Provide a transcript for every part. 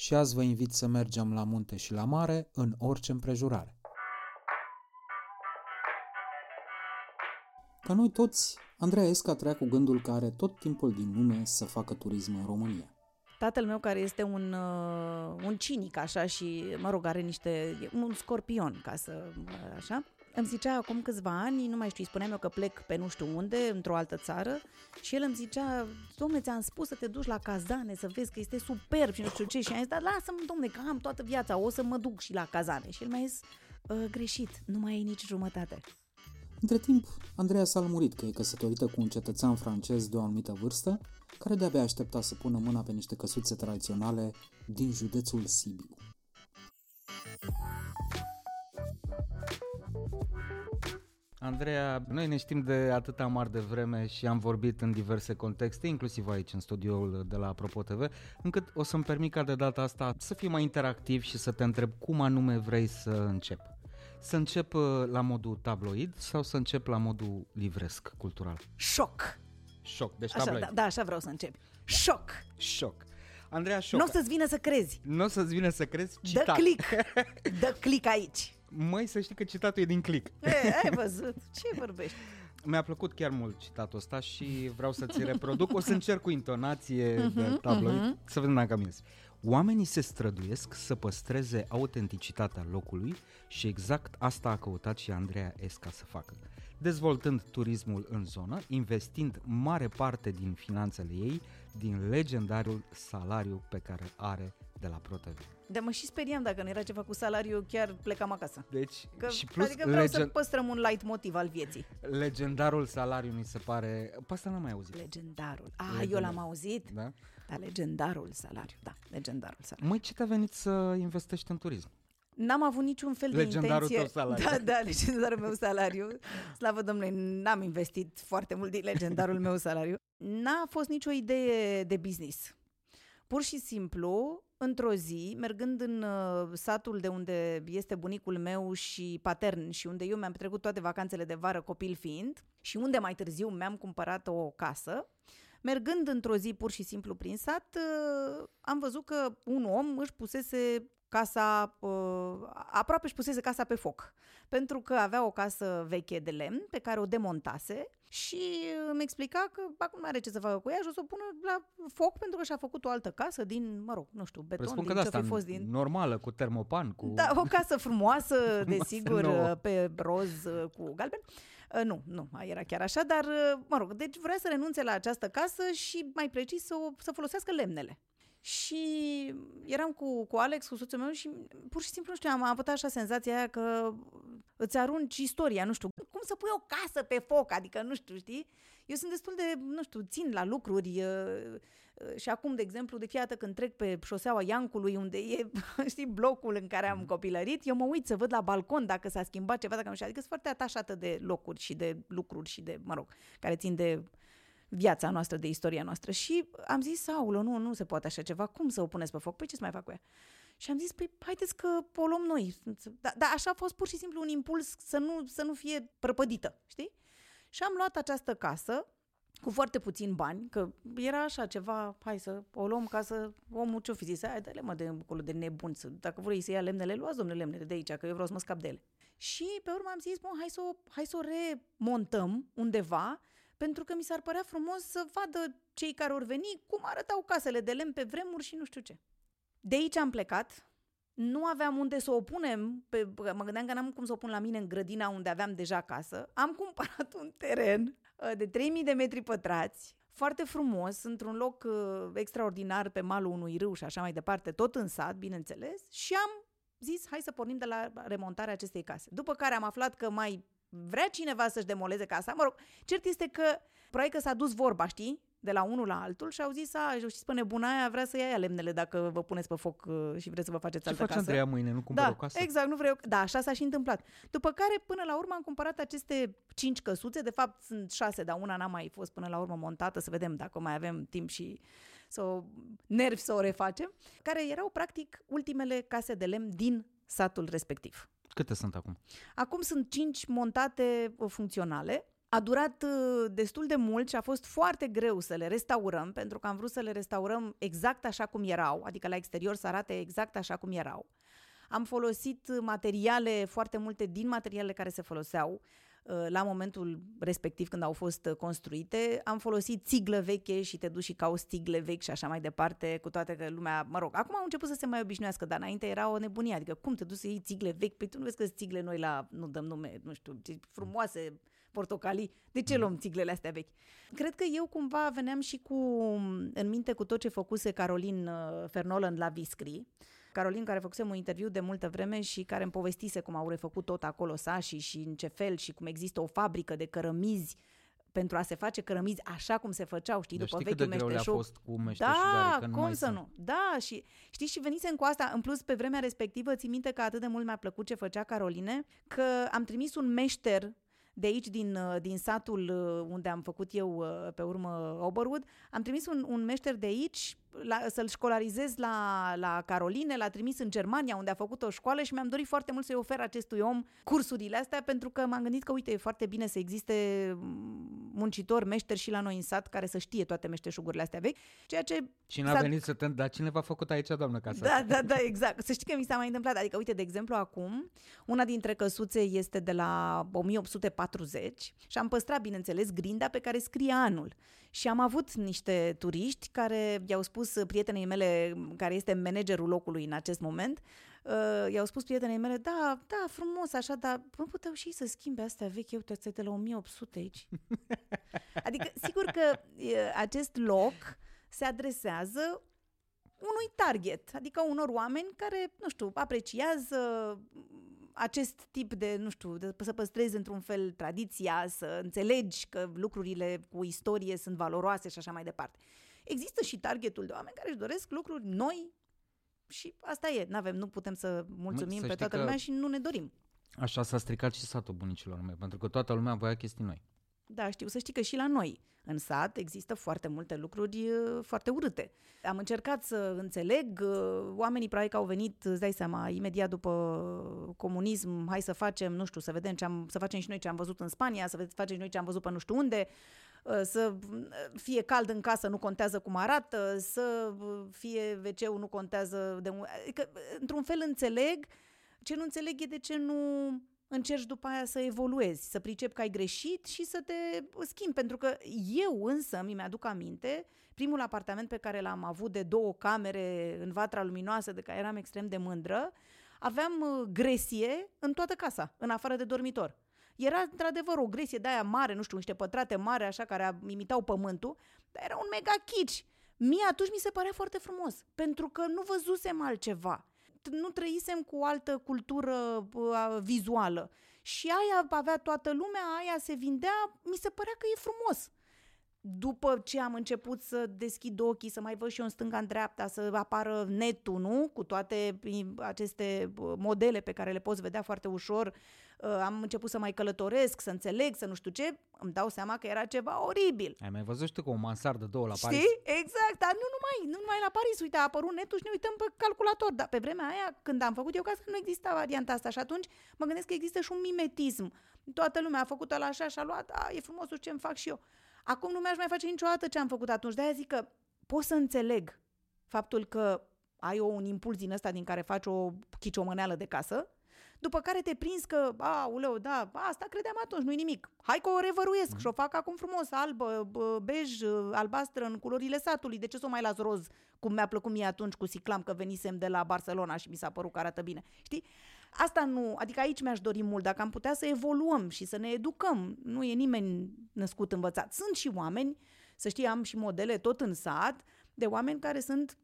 și azi vă invit să mergem la munte și la mare în orice împrejurare. Ca noi toți, Andreea Esca trăia cu gândul că are tot timpul din lume să facă turism în România. Tatăl meu, care este un, uh, un cinic, așa, și, mă rog, are niște... un scorpion, ca să... așa, îmi zicea acum câțiva ani, nu mai știu, îi spuneam eu că plec pe nu știu unde, într-o altă țară și el îmi zicea, domne, ți-am spus să te duci la Cazane, să vezi că este superb și nu știu ce și am zis, dar lasă-mă, domne, că am toată viața, o să mă duc și la Cazane. Și el mi-a zis, "Ă, greșit, nu mai ai nici jumătate. Între timp, Andreea s-a lămurit că e căsătorită cu un cetățean francez de o anumită vârstă, care de-abia aștepta să pună mâna pe niște căsuțe tradiționale din județul Sibiu. Andreea, noi ne știm de atâta mari de vreme și am vorbit în diverse contexte, inclusiv aici în studioul de la Apropo TV, încât o să-mi permit ca de data asta să fii mai interactiv și să te întreb cum anume vrei să încep. Să încep uh, la modul tabloid sau să încep la modul livresc cultural? Șoc! Șoc, deci Așa, tabloid. da, da, așa vreau să încep. Șoc! Șoc. Andreea, șoc. Nu o să-ți vină să crezi. Nu o să-ți vină să crezi Dă citat. click! Dă click aici! Măi, să știi că citatul e din click. E, ai văzut? Ce vorbești? Mi-a plăcut chiar mult citatul ăsta și vreau să ți reproduc. O să încerc cu intonație Mhm, de tabloid, să vedem dacă am ies. Oamenii se străduiesc să păstreze autenticitatea locului și exact asta a căutat și Andreea Esca să facă. Dezvoltând turismul în zonă, investind mare parte din finanțele ei din legendarul salariu pe care îl are de la ProTV. Dar mă și speriam dacă nu era ceva cu salariu, chiar plecam acasă. Deci, Că, și plus adică vreau să legend- păstrăm un light motiv al vieții. legendarul salariu mi se pare... Pe asta n-am mai auzit. Legendarul. A, Legendar. eu l-am auzit. Da? Da, legendarul salariu. Da, legendarul salariu. Măi, ce te-a venit să investești în turism? N-am avut niciun fel Legendarul de intenție. tău salariu. Da, da, legendarul meu salariu. Slavă Domnului, n-am investit foarte mult din legendarul meu salariu. N-a fost nicio idee de business. Pur și simplu, într-o zi, mergând în uh, satul de unde este bunicul meu și patern și unde eu mi-am petrecut toate vacanțele de vară copil fiind și unde mai târziu mi-am cumpărat o casă, mergând într-o zi pur și simplu prin sat, uh, am văzut că un om își pusese casa, uh, aproape își pusese casa pe foc, pentru că avea o casă veche de lemn pe care o demontase și îmi explica că acum nu are ce să facă cu ea și o să o pună la foc pentru că și-a făcut o altă casă din, mă rog, nu știu, beton, Presupun din că de ce asta, fi fost din... normală, cu termopan, cu... Da, o casă frumoasă, desigur, nouă. pe roz cu galben. Uh, Nu, nu, era chiar așa, dar, uh, mă rog, deci vrea să renunțe la această casă și, mai precis, să, o, să folosească lemnele. Și eram cu, cu Alex, cu soțul meu și pur și simplu, nu știu, am avut așa senzația aia că îți arunci istoria, nu știu, cum să pui o casă pe foc, adică, nu știu, știi? Eu sunt destul de, nu știu, țin la lucruri uh, uh, și acum, de exemplu, de fiată când trec pe șoseaua Iancului, unde e, știi, blocul în care am copilărit, eu mă uit să văd la balcon dacă s-a schimbat ceva, dacă nu știu, adică sunt foarte atașată de locuri și de lucruri și de, mă rog, care țin de viața noastră, de istoria noastră. Și am zis, Saulo, nu, nu se poate așa ceva, cum să o puneți pe foc? Păi ce să mai fac cu ea? Și am zis, păi haideți că o luăm noi. Dar da, așa a fost pur și simplu un impuls să nu, să nu fie prăpădită, știi? Și am luat această casă cu foarte puțin bani, că era așa ceva, hai să o luăm ca să omul ce-o fi zis, hai dă-le mă de acolo de nebun, să, dacă vrei să ia lemnele, luați domnule lemnele de aici, că eu vreau să mă scap de ele. Și pe urmă am zis, bun, hai să o, hai să o remontăm undeva, pentru că mi s-ar părea frumos să vadă cei care vor veni cum arătau casele de lemn pe vremuri și nu știu ce. De aici am plecat, nu aveam unde să o punem, pe, mă gândeam că n-am cum să o pun la mine în grădina unde aveam deja casă. Am cumpărat un teren uh, de 3000 de metri pătrați, foarte frumos, într-un loc uh, extraordinar pe malul unui râu și așa mai departe, tot în sat, bineînțeles, și am zis, hai să pornim de la remontarea acestei case. După care am aflat că mai vrea cineva să-și demoleze casa. Mă rog, cert este că probabil că s-a dus vorba, știi? de la unul la altul și au zis, a, știți, pe nebuna aia vrea să ia ea lemnele dacă vă puneți pe foc uh, și vreți să vă faceți Ce altă face casă. Andreea mâine? Nu cumpără Da, o casă? exact, nu vreau. Da, așa s-a și întâmplat. După care, până la urmă, am cumpărat aceste cinci căsuțe. De fapt, sunt șase, dar una n-a mai fost până la urmă montată, să vedem dacă mai avem timp și să o nervi să o refacem, care erau, practic, ultimele case de lemn din satul respectiv. Câte sunt acum? Acum sunt cinci montate uh, funcționale. A durat uh, destul de mult și a fost foarte greu să le restaurăm, pentru că am vrut să le restaurăm exact așa cum erau, adică la exterior să arate exact așa cum erau. Am folosit materiale, foarte multe din materialele care se foloseau uh, la momentul respectiv când au fost uh, construite. Am folosit țiglă veche și te duci și cauți stigle vechi și așa mai departe, cu toate că lumea, mă rog, acum au început să se mai obișnuiască, dar înainte era o nebunie, adică cum te duci să iei țigle vechi? Păi tu nu vezi că sunt țigle noi la, nu dăm nume, nu știu, ce frumoase portocalii, de ce luăm țiglele astea vechi? Cred că eu cumva veneam și cu, în minte cu tot ce făcuse Carolin uh, Fernolan la Viscri, Carolin, care făcusem un interviu de multă vreme și care îmi povestise cum au refăcut tot acolo sașii și în ce fel și cum există o fabrică de cărămizi pentru a se face cărămizi așa cum se făceau, știi, Dar după știi cât de vechiul greu le-a meșteșug. fost cu meșteșugare, Da, că nu cum mai să sunt. nu? Da, și știți, și venisem cu asta. În plus, pe vremea respectivă, țin minte că atât de mult mi-a plăcut ce făcea Caroline, că am trimis un meșter de aici, din, uh, din satul uh, unde am făcut eu uh, pe urmă Oberwood, am trimis un, un meșter de aici la, să-l școlarizez la, la Caroline, l-a trimis în Germania, unde a făcut o școală și mi-am dorit foarte mult să-i ofer acestui om cursurile astea, pentru că m-am gândit că, uite, e foarte bine să existe mm, muncitori, meșteri și la noi în sat, care să știe toate meșteșugurile astea vechi, ceea ce Cine a S-a- venit să te... Dar cine v-a făcut aici, doamnă, casa da, da, da, exact. Să știi că mi s-a mai întâmplat. Adică, uite, de exemplu, acum, una dintre căsuțe este de la 1840 și am păstrat, bineînțeles, grinda pe care scrie anul. Și am avut niște turiști care i-au spus prietenei mele, care este managerul locului în acest moment, uh, i-au spus prietenei mele, da, da, frumos, așa, dar nu puteau și ei să schimbe astea vechi, eu te de la 1800 aici. adică, sigur că e, acest loc se adresează unui target, adică unor oameni care, nu știu, apreciază acest tip de, nu știu, de, să păstrezi într-un fel tradiția, să înțelegi că lucrurile cu istorie sunt valoroase și așa mai departe. Există și targetul de oameni care își doresc lucruri noi și asta e. N-avem, nu putem să mulțumim să pe știi toată că- lumea și nu ne dorim. Așa s-a stricat și satul bunicilor mei, pentru că toată lumea voia chestii noi. Da, știu. Să știi că și la noi, în sat, există foarte multe lucruri uh, foarte urâte. Am încercat să înțeleg, uh, oamenii probabil că au venit, îți dai seama, imediat după comunism, hai să facem, nu știu, să vedem ce am, să facem și noi ce am văzut în Spania, să ve- facem și noi ce am văzut pe nu știu unde, uh, să fie cald în casă, nu contează cum arată, să fie wc nu contează de un... Adică, într-un fel înțeleg, ce nu înțeleg e de ce nu încerci după aia să evoluezi, să pricepi că ai greșit și să te schimbi. Pentru că eu însă mi aduc aminte, primul apartament pe care l-am avut de două camere în vatra luminoasă, de care eram extrem de mândră, aveam uh, gresie în toată casa, în afară de dormitor. Era într-adevăr o gresie de aia mare, nu știu, niște pătrate mari așa care imitau pământul, dar era un mega kitsch. Mie atunci mi se părea foarte frumos, pentru că nu văzusem altceva nu trăisem cu o altă cultură uh, vizuală. Și aia avea toată lumea, aia se vindea, mi se părea că e frumos. După ce am început să deschid ochii, să mai văd și eu în stânga, în dreapta, să apară netul, nu? Cu toate aceste uh, modele pe care le poți vedea foarte ușor, uh, am început să mai călătoresc, să înțeleg, să nu știu ce, îmi dau seama că era ceva oribil. Ai mai văzut și tu cu o mansardă două la Paris? Știi? Exact, dar nu numai, nu numai la Paris. Uite, a apărut netul și ne uităm pe calculator. Dar pe vremea aia, când am făcut eu casă, nu exista varianta asta. Și atunci mă gândesc că există și un mimetism. Toată lumea a făcut la așa și a luat, a, e frumos ce îmi fac și eu. Acum nu mi-aș mai face niciodată ce am făcut atunci. De-aia zic că pot să înțeleg faptul că ai o, un impuls din ăsta din care faci o chiciomăneală de casă, după care te prinzi că, a, uleu, da, asta credeam atunci, nu-i nimic. Hai că o revăruiesc mm. și o fac acum frumos, albă, bej, albastră în culorile satului. De ce să o mai las roz, cum mi-a plăcut mie atunci cu Siclam, că venisem de la Barcelona și mi s-a părut că arată bine. Știi? Asta nu, adică aici mi-aș dori mult, dacă am putea să evoluăm și să ne educăm. Nu e nimeni născut învățat. Sunt și oameni, să știi, am și modele tot în sat, de oameni care sunt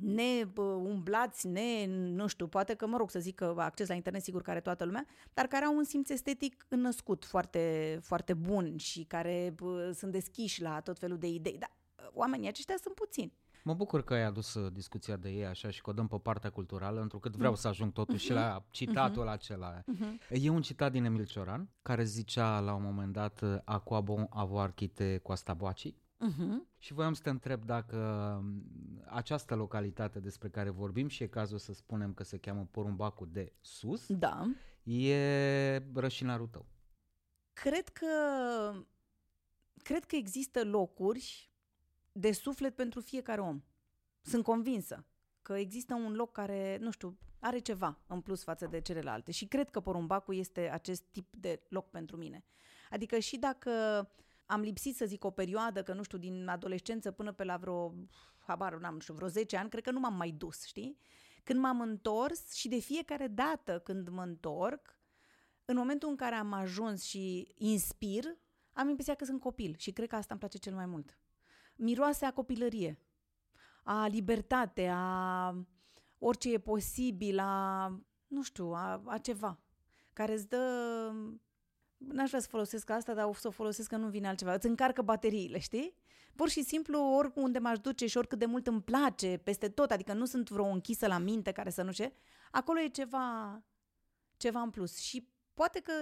neumblați, ne, nu știu, poate că, mă rog, să zic că acces la internet, sigur, care toată lumea, dar care au un simț estetic născut foarte, foarte bun și care bă, sunt deschiși la tot felul de idei. Dar oamenii aceștia sunt puțini. Mă bucur că ai adus uh, discuția de ei așa și că o dăm pe partea culturală, întrucât vreau să ajung totuși și la citatul acela. E un citat din Emil Cioran, care zicea la un moment dat A quoi bon avoir quitté Coasta Boaci? Uh-huh. Și voiam să te întreb dacă m, această localitate despre care vorbim și e cazul să spunem că se cheamă Porumbacul de Sus, Da. e rășinarul tău. Cred că cred că există locuri de suflet pentru fiecare om. Sunt convinsă că există un loc care, nu știu, are ceva în plus față de celelalte și cred că porumbacul este acest tip de loc pentru mine. Adică și dacă am lipsit, să zic, o perioadă, că nu știu, din adolescență până pe la vreo, habar n-am, nu știu, vreo 10 ani, cred că nu m-am mai dus, știi? Când m-am întors și de fiecare dată când mă întorc, în momentul în care am ajuns și inspir, am impresia că sunt copil și cred că asta îmi place cel mai mult. Miroase a copilărie, a libertate, a orice e posibil, a, nu știu, a, a ceva care îți dă... N-aș vrea să folosesc asta, dar o să o folosesc că nu vine altceva. Îți încarcă bateriile, știi? Pur și simplu, oriunde m-aș duce și oricât de mult îmi place, peste tot, adică nu sunt vreo închisă la minte care să nu știe, acolo e ceva, ceva în plus. Și poate că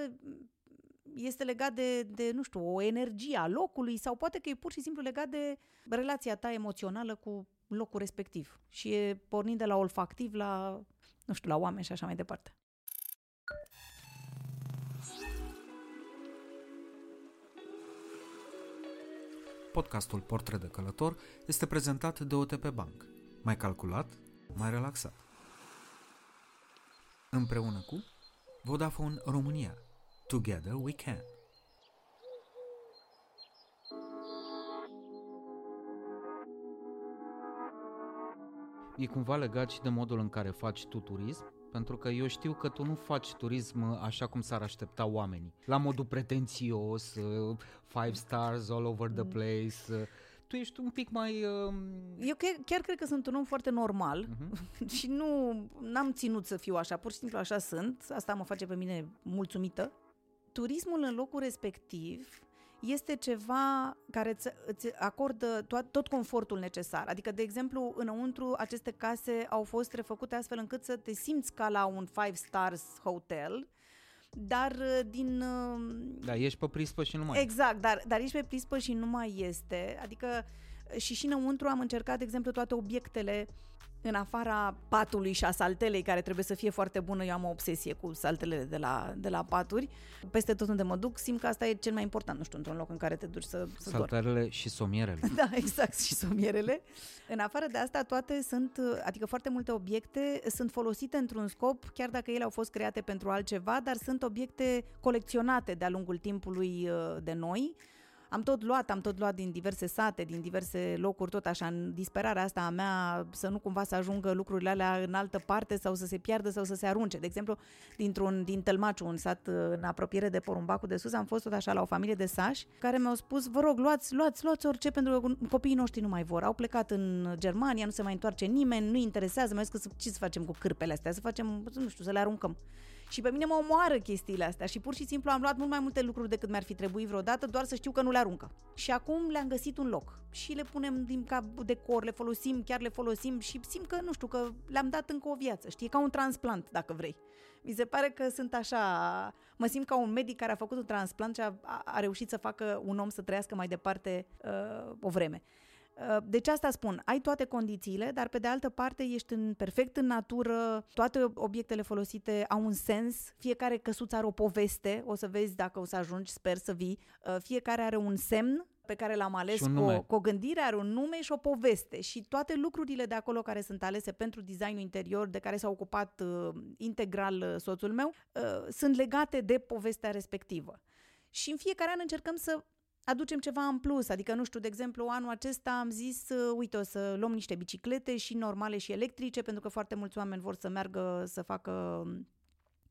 este legat de, de, nu știu, o energie a locului sau poate că e pur și simplu legat de relația ta emoțională cu locul respectiv. Și e pornind de la olfactiv la, nu știu, la oameni și așa mai departe. Podcastul Portret de Călător este prezentat de OTP Bank. Mai calculat, mai relaxat. Împreună cu Vodafone România. Together we can. E cumva legat și de modul în care faci tu turism? Pentru că eu știu că tu nu faci turism așa cum s-ar aștepta oamenii. La modul pretențios, uh, five stars all over the place. uh, Tu ești un pic mai... um, Eu chiar, chiar cred că sunt un om foarte normal Mhm. și nu n-am ținut să fiu așa, pur și simplu așa sunt. Asta mă face pe mine mulțumită. Turismul în locul respectiv este ceva care îți, îți acordă tot, tot confortul necesar. Adică, de exemplu, înăuntru aceste case au fost refăcute astfel încât să te simți ca la un five stars hotel, dar uh, din uh, Da, ești pe prispă și nu mai. Exact, dar, dar ești pe prispă și nu mai este. Adică și și înăuntru am încercat, de exemplu, toate obiectele în afara patului și a saltelei, care trebuie să fie foarte bună, eu am o obsesie cu saltelele de la, de la paturi. Peste tot unde mă duc, simt că asta e cel mai important, nu știu, într-un loc în care te duci să, să dormi. Saltarele și somierele. Da, exact, și somierele. În afară de asta, toate sunt, adică foarte multe obiecte sunt folosite într-un scop, chiar dacă ele au fost create pentru altceva, dar sunt obiecte colecționate de-a lungul timpului uh, de noi. Am tot luat, am tot luat din diverse sate, din diverse locuri, tot așa, în disperarea asta a mea, să nu cumva să ajungă lucrurile alea în altă parte sau să se piardă sau să se arunce. De exemplu, dintr-un, din Tălmaciu, un sat uh, în apropiere de Porumbacul de Sus, am fost tot așa la o familie de sași care mi-au spus, vă rog, luați, luați, luați orice pentru că copiii noștri nu mai vor. Au plecat în Germania, nu se mai întoarce nimeni, nu interesează, mai zis că să, ce să facem cu cârpele astea, să facem, nu știu, să le aruncăm. Și pe mine mă omoară chestiile astea și pur și simplu am luat mult mai multe lucruri decât mi-ar fi trebuit vreodată, doar să știu că nu le aruncă. Și acum le-am găsit un loc și le punem din ca decor, le folosim, chiar le folosim și simt că, nu știu, că le-am dat încă o viață, știi, e ca un transplant, dacă vrei. Mi se pare că sunt așa, mă simt ca un medic care a făcut un transplant și a, a, a reușit să facă un om să trăiască mai departe uh, o vreme. Uh, Deci asta spun, ai toate condițiile, dar pe de altă parte ești în perfect în natură, toate obiectele folosite au un sens, fiecare căsuță are o poveste, o să vezi dacă o să ajungi, sper să vii, Uh, fiecare are un semn pe care l-am ales Și un cu, nume. o, cu o gândire, are un nume și o poveste și toate lucrurile de acolo care sunt alese pentru designul interior, de care s-a ocupat uh, integral uh, soțul meu, uh, sunt legate de povestea respectivă. Și în fiecare an încercăm să aducem ceva în plus, adică, nu știu, de exemplu, anul acesta am zis, uh, uite, o să luăm niște biciclete și normale și electrice, pentru că foarte mulți oameni vor să meargă să facă um,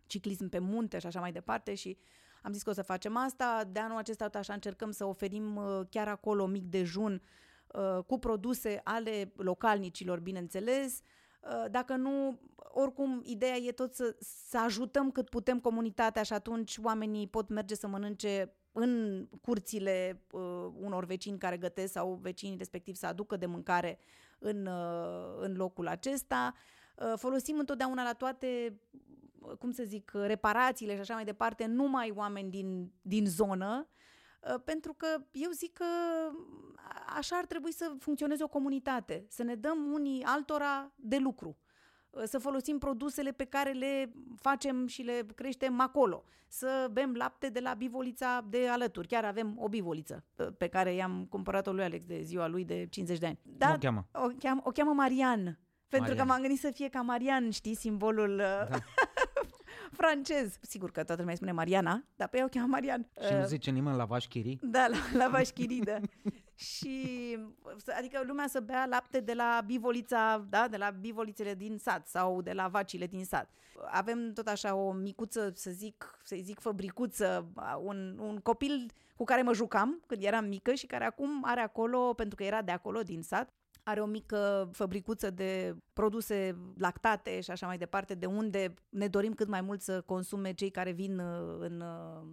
ciclism pe munte și așa mai departe și am zis că o să facem asta. De anul acesta tot așa încercăm să oferim uh, chiar acolo mic dejun uh, cu produse ale localnicilor, bineînțeles. Uh, Dacă nu, oricum, ideea e tot să, să ajutăm cât putem comunitatea și atunci oamenii pot merge să mănânce în curțile uh, unor vecini care gătesc sau vecinii respectiv să aducă de mâncare în, uh, în locul acesta. Uh, folosim întotdeauna la toate, uh, cum să zic, reparațiile și așa mai departe, numai oameni din, din zonă, uh, pentru că eu zic că așa ar trebui să funcționeze o comunitate, să ne dăm unii altora de lucru uh, să folosim produsele pe care le facem și le creștem acolo, să bem lapte de la bivolița de alături. Chiar avem o bivoliță uh, pe care i-am cumpărat-o lui Alex de ziua lui de 50 de ani. Cum o cheamă? O cheamă, o cheamă Marian. Pentru Marian. că m-am gândit să fie ca Marian, știi, simbolul uh, Da. francez. Sigur că toată lumea îi spune Mariana, dar pe ea o cheamă Marian. Și nu Uh, zice nimeni la vașchirii? da, la, la vașchiridă. și să- adică lumea să bea lapte de la bivolița, da, de la bivolițele din sat sau de la vacile din sat. Avem tot așa o micuță, să zic, să zic fabricuță, un, un copil cu care mă jucam când eram mică și care acum are acolo, pentru că era de acolo, din sat, are o mică fabricuță de produse lactate și așa mai departe, de unde ne dorim cât mai mult să consume cei care vin uh, în, uh,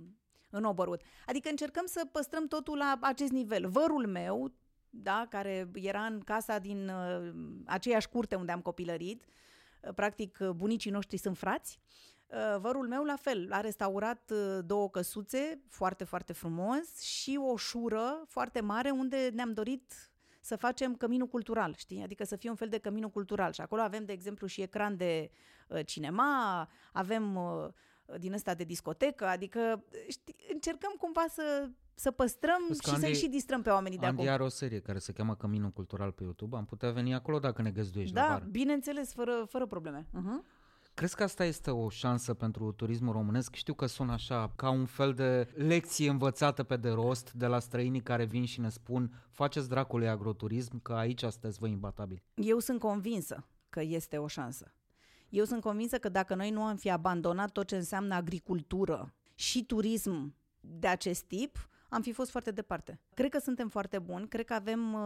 în Oberud. Adică încercăm să păstrăm totul la acest nivel. Vărul meu, da, care era în casa din uh, aceeași curte unde am copilărit, uh, practic uh, bunicii noștri sunt frați, uh, vărul meu la fel, a restaurat uh, două căsuțe foarte, foarte frumos și o șură foarte mare unde ne-am dorit să facem căminul cultural, știi? Adică să fie un fel de căminul cultural. Și acolo avem, de exemplu, și ecran de uh, cinema, avem uh, din ăsta de discotecă, adică știi, încercăm cumva să, să păstrăm Vezi că și să-i Andy- și distrăm pe oamenii de Andy acolo. are o serie care se cheamă Căminul Cultural pe YouTube. Am putea veni acolo dacă ne găzduiești la Da, vară. bineînțeles, fără, fără probleme. Uh-huh. Crezi că asta este o șansă pentru turismul românesc? Știu că sună așa, ca un fel de lecție învățată pe de rost de la străinii care vin și ne spun faceți dracului agroturism, că aici sunteți voi imbatabili. Eu sunt convinsă că este o șansă. Eu sunt convinsă că dacă noi nu am fi abandonat tot ce înseamnă agricultură și turism de acest tip, am fi fost foarte departe. Cred că suntem foarte buni, cred că avem uh,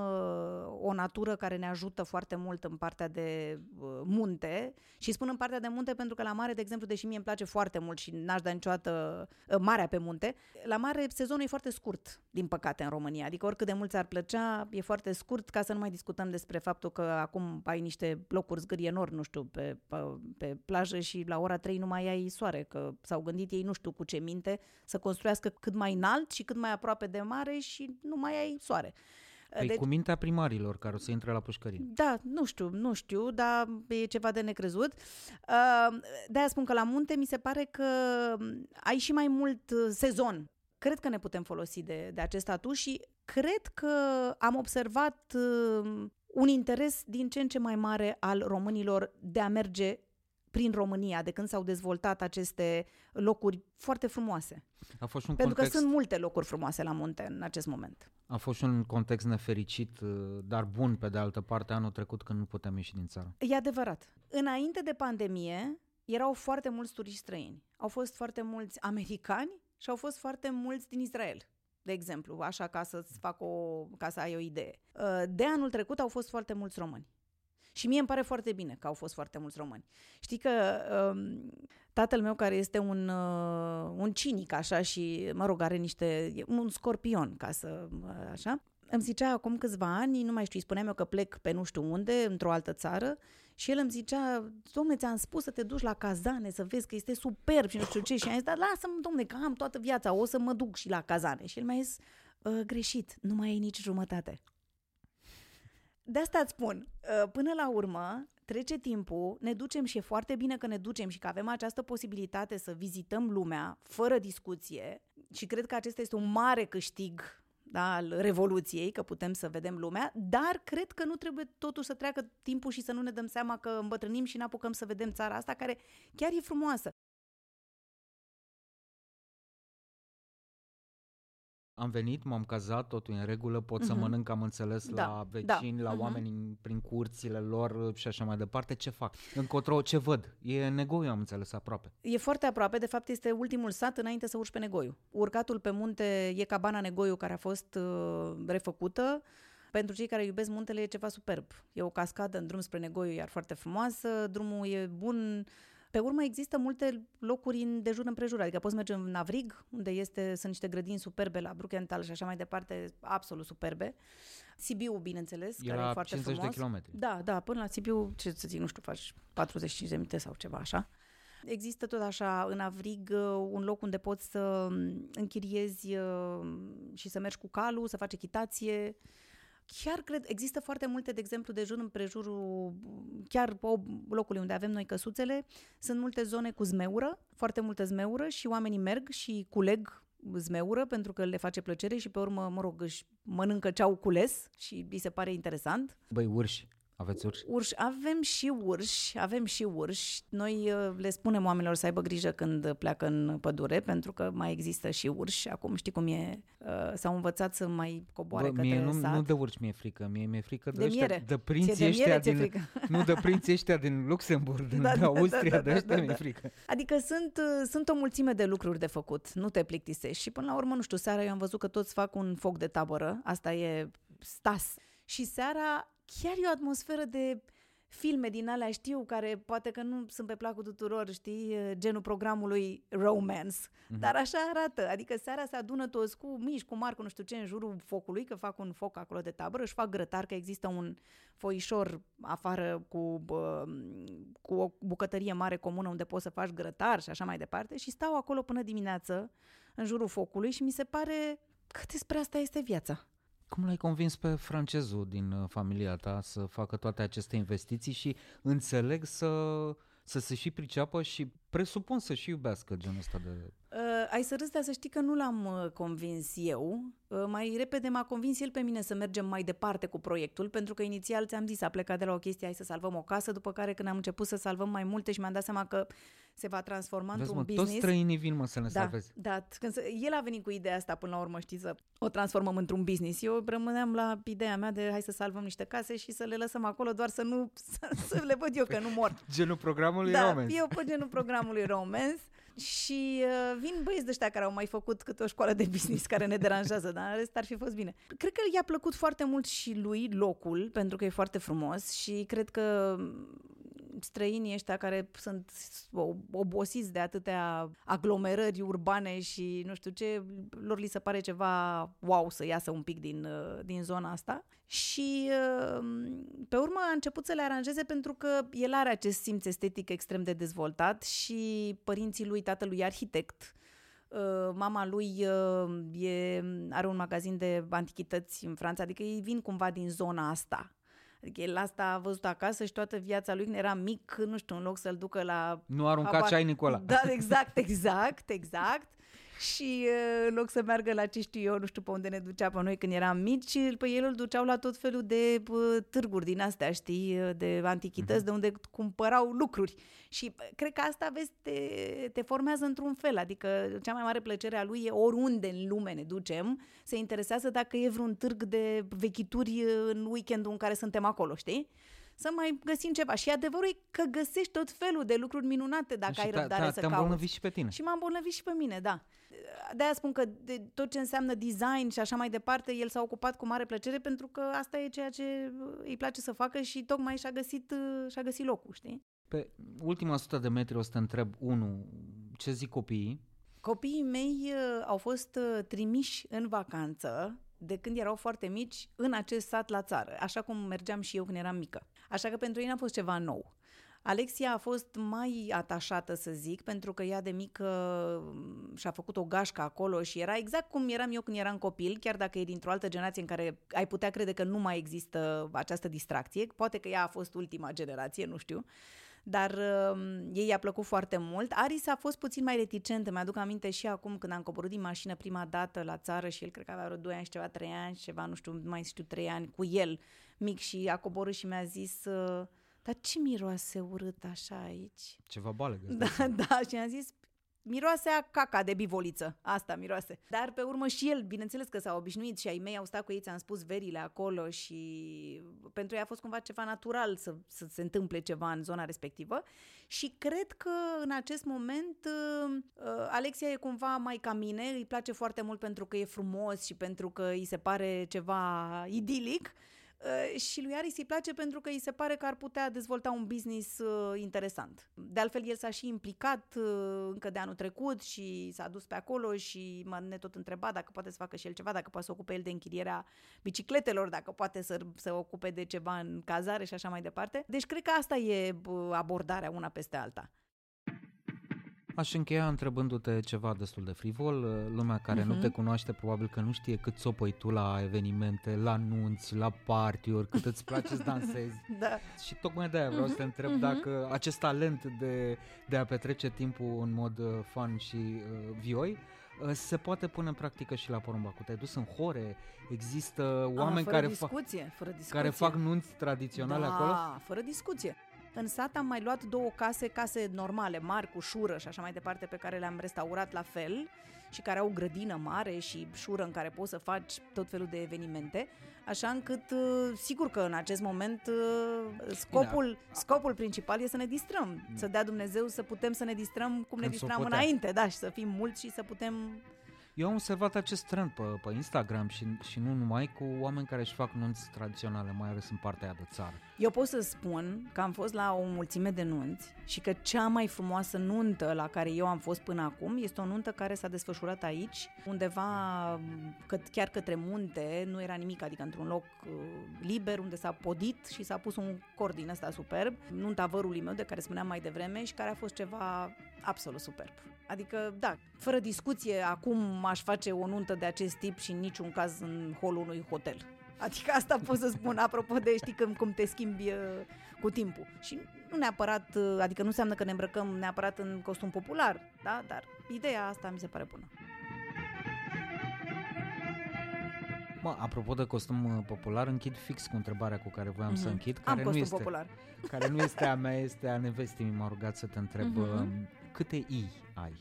o natură care ne ajută foarte mult în partea de uh, munte și spun în partea de munte pentru că la mare, de exemplu, deși mie îmi place foarte mult și n-aș da niciodată uh, marea pe munte, la mare sezonul e foarte scurt, din păcate, în România. Adică oricât de mult ți-ar plăcea, e foarte scurt ca să nu mai discutăm despre faptul că acum ai niște locuri zgârie nori, nu știu, pe, pe, pe plajă și la ora 3 nu mai ai soare, că s-au gândit ei nu știu cu ce minte să construiască cât mai înalt și cât mai aproape de mare și nu mai ai soare. Păi deci... cu mintea primarilor care o să intre la pușcărie. Da, nu știu, nu știu, dar e ceva de necrezut. Uh, De-aia spun că la munte mi se pare că ai și mai mult uh, sezon. Cred că ne putem folosi de, de acest atu și cred că am observat uh, un interes din ce în ce mai mare al românilor de a merge prin România, de când s-au dezvoltat aceste locuri foarte frumoase. A fost și un Pentru context, că sunt multe locuri frumoase la munte în acest moment. a fost și un context nefericit, uh, dar bun pe de altă parte anul trecut când nu puteam ieși din țară. E adevărat. Înainte de pandemie, erau foarte mulți turiști străini. Au fost foarte mulți americani și au fost foarte mulți din Israel, de exemplu, așa ca să-ți fac o, ca să ai o idee. Uh, De anul trecut au fost foarte mulți români. Și mie îmi pare foarte bine că au fost foarte mulți români. Știi că um, tatăl meu, care este un, uh, un cinic așa și, mă rog, are niște, e un scorpion, ca să, uh, așa, îmi zicea acum câțiva ani, nu mai știu, îi spuneam eu că plec pe nu știu unde, într-o altă țară, și el îmi zicea, domne, ți-am spus să te duci la cazane, să vezi că este superb și nu știu ce. Și am zis, dar lasă-mă, domne, că am toată viața, o să mă duc și la cazane. Și el mi-a zis, "Ă, greșit, nu mai ai nici jumătate. De asta îți spun, ă, până la urmă, trece timpul, ne ducem și e foarte bine că ne ducem și că avem această posibilitate să vizităm lumea fără discuție și cred că acesta este un mare câștig da, al Revoluției, că putem să vedem lumea, dar cred că nu trebuie totuși să treacă timpul și să nu ne dăm seama că îmbătrânim și n-apucăm să vedem țara asta, care chiar e frumoasă. Am venit, m-am cazat, totul e în regulă, pot să Mhm. mănânc, am înțeles, Da, la da, vecini, la mhm. oameni prin curțile lor și așa mai departe. Ce fac? Încotro, ce văd? E negoiu, am înțeles, aproape. E foarte aproape, de fapt este ultimul sat înainte să urci pe Negoiu. Urcatul pe munte e cabana Negoiu care a fost uh, refăcută. Pentru cei care iubesc muntele e ceva superb. E o cascadă în drum spre Negoiu, iar foarte frumoasă. Drumul e bun, Pe urmă există multe locuri în, de jur împrejur, adică poți merge în Navrig, unde este, sunt niște grădini superbe la Bruckenthal și așa mai departe, absolut superbe. Sibiu, bineînțeles, E care la e foarte 50 frumos. de kilometri. Da, da, până la Sibiu, ce să zic, nu știu, faci 45 de minute sau ceva așa. Există tot așa în Avrig uh, un loc unde poți să um, închiriezi uh, și să mergi cu calul, să faci echitație. Chiar cred, există foarte multe, de exemplu, de jur împrejurul, chiar pe locului unde avem noi căsuțele, sunt multe zone cu zmeură, foarte multă zmeură și oamenii merg și culeg zmeură pentru că le face plăcere și pe urmă, mă rog, își mănâncă ce au cules și îi se pare interesant. Băi, urși. Aveți urși? Urși, avem și urși, avem și urși. Noi uh, le spunem oamenilor să aibă grijă când pleacă în pădure, pentru că mai există și urși. Acum știi cum e, uh, s-au învățat să mai coboare Bă, către mie nu, sat. nu de urși mi-e frică, mie mi-e frică de, De ăștia, miere. de Ție prinții de miere ăștia ți-e din... frică. Nu, de prinții ăștia din Luxemburg, din Da, da, da, Austria, da, da, de ăștia da, mi-e da. frică. Adică sunt, uh, sunt o mulțime de lucruri de făcut, nu te plictisești. Și până la urmă, nu știu, seara eu am văzut că toți fac un foc de tabără, asta e stas. Și seara chiar e o atmosferă de filme din alea, știu, care poate că nu sunt pe placul tuturor, știi, genul programului romance, Mhm. dar așa arată. Adică seara se adună toți cu mici, cu mari, cu nu știu ce, în jurul focului, că fac un foc acolo de tabără, își fac grătar, că există un foișor afară cu, bă, cu o bucătărie mare comună unde poți să faci grătar și așa mai departe și stau acolo până dimineață în jurul focului și mi se pare că despre asta este viața. Cum l-ai convins pe francezul din uh, familia ta să facă toate aceste investiții și înțeleg să, să se și priceapă și presupun să și iubească genul ăsta de... Uh, ai să râzi, dar să știi că nu l-am uh, convins eu. Uh, mai repede m-a convins el pe mine să mergem mai departe cu proiectul, pentru că inițial ți-am zis, a plecat de la o chestie, hai să salvăm o casă, după care când am început să salvăm mai multe și mi-am dat seama că se va transforma Vezi, într-un mă, business. toți străinii vin, mă, să ne Da, salveze. da. Când se, el a venit cu ideea asta până la urmă, știi, să o transformăm într-un business. Eu rămâneam la ideea mea de hai să salvăm niște case și să le lăsăm acolo doar să nu, să, să le văd eu că nu mor. Genul programului da, romance. eu pe genul programului Romance și uh, vin băieți de ăștia care au mai făcut câte o școală de business care ne deranjează, dar în rest ar fi fost bine. Cred că i-a plăcut foarte mult și lui locul, pentru că e foarte frumos și cred că străinii ăștia care sunt o- obosiți de atâtea aglomerări urbane și nu știu ce, lor li se pare ceva wow să iasă un pic din, uh, din zona asta. Și uh, pe urmă a început să le aranjeze pentru că el are acest simț estetic extrem de dezvoltat și părinții lui, tatălui e arhitect, Uh, mama lui uh, e, are un magazin de antichități în Franța, adică ei vin cumva din zona asta. Adică el asta a văzut acasă și toată viața lui când era mic, nu știu, în loc să-l ducă la... Nu arunca Habar- ceai Nicola. Da, exact, exact, exact. Și uh, în loc să meargă la ce știu eu, nu știu pe unde ne ducea pe noi când eram mici, pe el îl duceau la tot felul de uh, târguri din astea, știi, uh, de antichități, de unde cumpărau lucruri. Și uh, cred că asta, vezi, te, te formează într-un fel. Adică cea mai mare plăcere a lui e oriunde în lume ne ducem, se interesează dacă e vreun târg de vechituri uh, în weekendul în care suntem acolo, știi? Să mai găsim ceva. Și adevărul e că găsești tot felul de lucruri minunate dacă și ai te- răbdare te- să te-a cauți. îmbolnăvit și pe tine. Și m-a îmbolnăvit și pe mine, da. De-aia spun că de tot ce înseamnă design și așa mai departe, el s-a ocupat cu mare plăcere pentru că asta e ceea ce îi place să facă și tocmai și-a găsit, și-a găsit locul, știi? Pe ultima sută de metri o să te întreb, unu, ce zic copiii? Copiii mei uh, au fost uh, trimiși în vacanță de când erau foarte mici în acest sat la țară, așa cum mergeam și eu când eram mică. Așa că pentru ei n-a fost ceva nou. Alexia a fost mai atașată, să zic, pentru că ea de mică m, și-a făcut o gașcă acolo și era exact cum eram eu când eram copil, chiar dacă e dintr-o altă generație în care ai putea crede că nu mai există această distracție. Poate că ea a fost ultima generație, nu știu dar uh, ei i-a plăcut foarte mult. Aris a fost puțin mai reticentă, mi-aduc aminte și acum când am coborât din mașină prima dată la țară și el cred că avea vreo 2 ani și ceva, 3 ani, ceva, nu știu, nu mai știu, 3 ani, cu el mic și a coborât și mi-a zis, uh, dar ce miroase urât așa aici? Ceva balegă. Da, da, și am zis, miroase a caca de bivoliță. Asta miroase. Dar pe urmă și el, bineînțeles că s-a obișnuit și ai mei au stat cu ei, ți-am spus verile acolo și pentru ei a fost cumva ceva natural să, să se întâmple ceva în zona respectivă. Și cred că în acest moment uh, uh, Alexia e cumva mai ca mine, îi place foarte mult pentru că e frumos și pentru că îi se pare ceva idilic. Uh, și lui Aris îi place pentru că îi se pare că ar putea dezvolta un business uh, interesant. De altfel, el s-a și implicat uh, încă de anul trecut și s-a dus pe acolo și mă ne tot întreba dacă poate să facă și el ceva, dacă poate să ocupe el de închirierea bicicletelor, dacă poate să se ocupe de ceva în cazare și așa mai departe. Deci cred că asta e abordarea una peste alta. Aș încheia întrebându-te ceva destul de frivol. Lumea care uh-huh. nu te mhm. cunoaște probabil că nu știe cât țopăi tu la evenimente, la nunți, la party-uri, cât îți place să dansezi. da. Și tocmai de-aia vreau uh-huh. să te mhm. întreb uh-huh. dacă acest talent de, de a petrece timpul în mod uh, fun și uh, vioi uh, se poate pune în practică și la Porumbacu. Te-ai dus în hore, există oameni A, care, discuție, fa- fără discuție. care fac nunți tradiționale da, acolo? Da, fără discuție. În sat am mai luat două case, case normale, mari, cu șură și așa mai departe, pe care le-am restaurat la fel și care au o grădină mare și șură în care poți să faci tot felul de evenimente, așa încât, uh, sigur că în acest moment uh, scopul, scopul principal e să ne distrăm, să dea Dumnezeu să putem să ne distrăm cum Când ne distram înainte, da, și să fim mulți și să putem eu am observat acest trend pe, pe Instagram și, și nu numai cu oameni care își fac nunți tradiționale, mai ales în partea aia de țară. Eu pot să spun că am fost la o mulțime de nunți și că cea mai frumoasă nuntă la care eu am fost până acum este o nuntă care s-a desfășurat aici, undeva cât, chiar către munte, nu era nimic, adică într-un loc uh, liber unde s-a podit și s-a pus un cord din ăsta superb, nunta vărului meu de care spuneam mai devreme și care a fost ceva absolut superb. Adică, da, fără discuție, acum aș face o nuntă de acest tip și în niciun caz în holul unui hotel. Adică asta pot să spun, apropo de, știi, cum, cum te schimbi uh, cu timpul. Și nu neapărat, uh, adică nu înseamnă că ne îmbrăcăm neapărat în costum popular, da? Dar ideea asta mi se pare bună. Mă, apropo de costum uh, popular, închid fix cu întrebarea cu care voiam mm-hmm. să mhm. închid. Care Am costum nu este, popular. Care nu este a mea, este a nevestii. M-a rugat să te întreb mm-hmm. Câte i ai?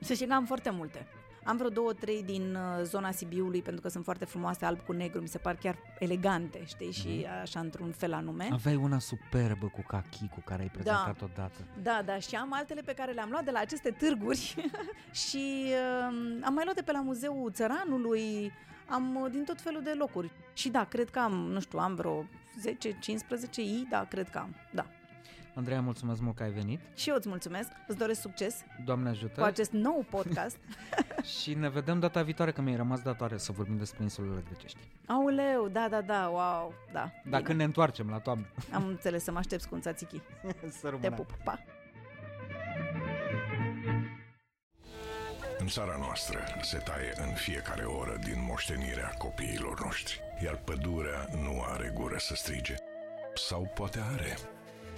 Să știi că am foarte multe. Am vreo două, trei din uh, zona Sibiului, pentru că sunt foarte frumoase, alb cu negru, mi se par chiar elegante, știi, și mm. așa într-un fel anume. Aveai una superbă cu cachi cu care ai prezentat da. odată. Da, da, și am altele pe care le-am luat de la aceste târguri și uh, am mai luat de pe la Muzeul Țăranului, am uh, din tot felul de locuri. Și da, cred că am, nu știu, am vreo 10-15 i, da, cred că am, da. Andreea, mulțumesc mult că ai venit. Și eu îți mulțumesc, îți doresc succes. Doamne ajută. Cu acest nou podcast. și ne vedem data viitoare, că mi-ai rămas datoare să vorbim despre insulele grecești. Auleu, da, da, da, wow, da. Dacă bine. ne întoarcem la toamnă. Am înțeles, să mă aștept cu un țațichi. Te pup, pa! În țara noastră se taie în fiecare oră din moștenirea copiilor noștri, iar pădurea nu are gură să strige. Sau poate are.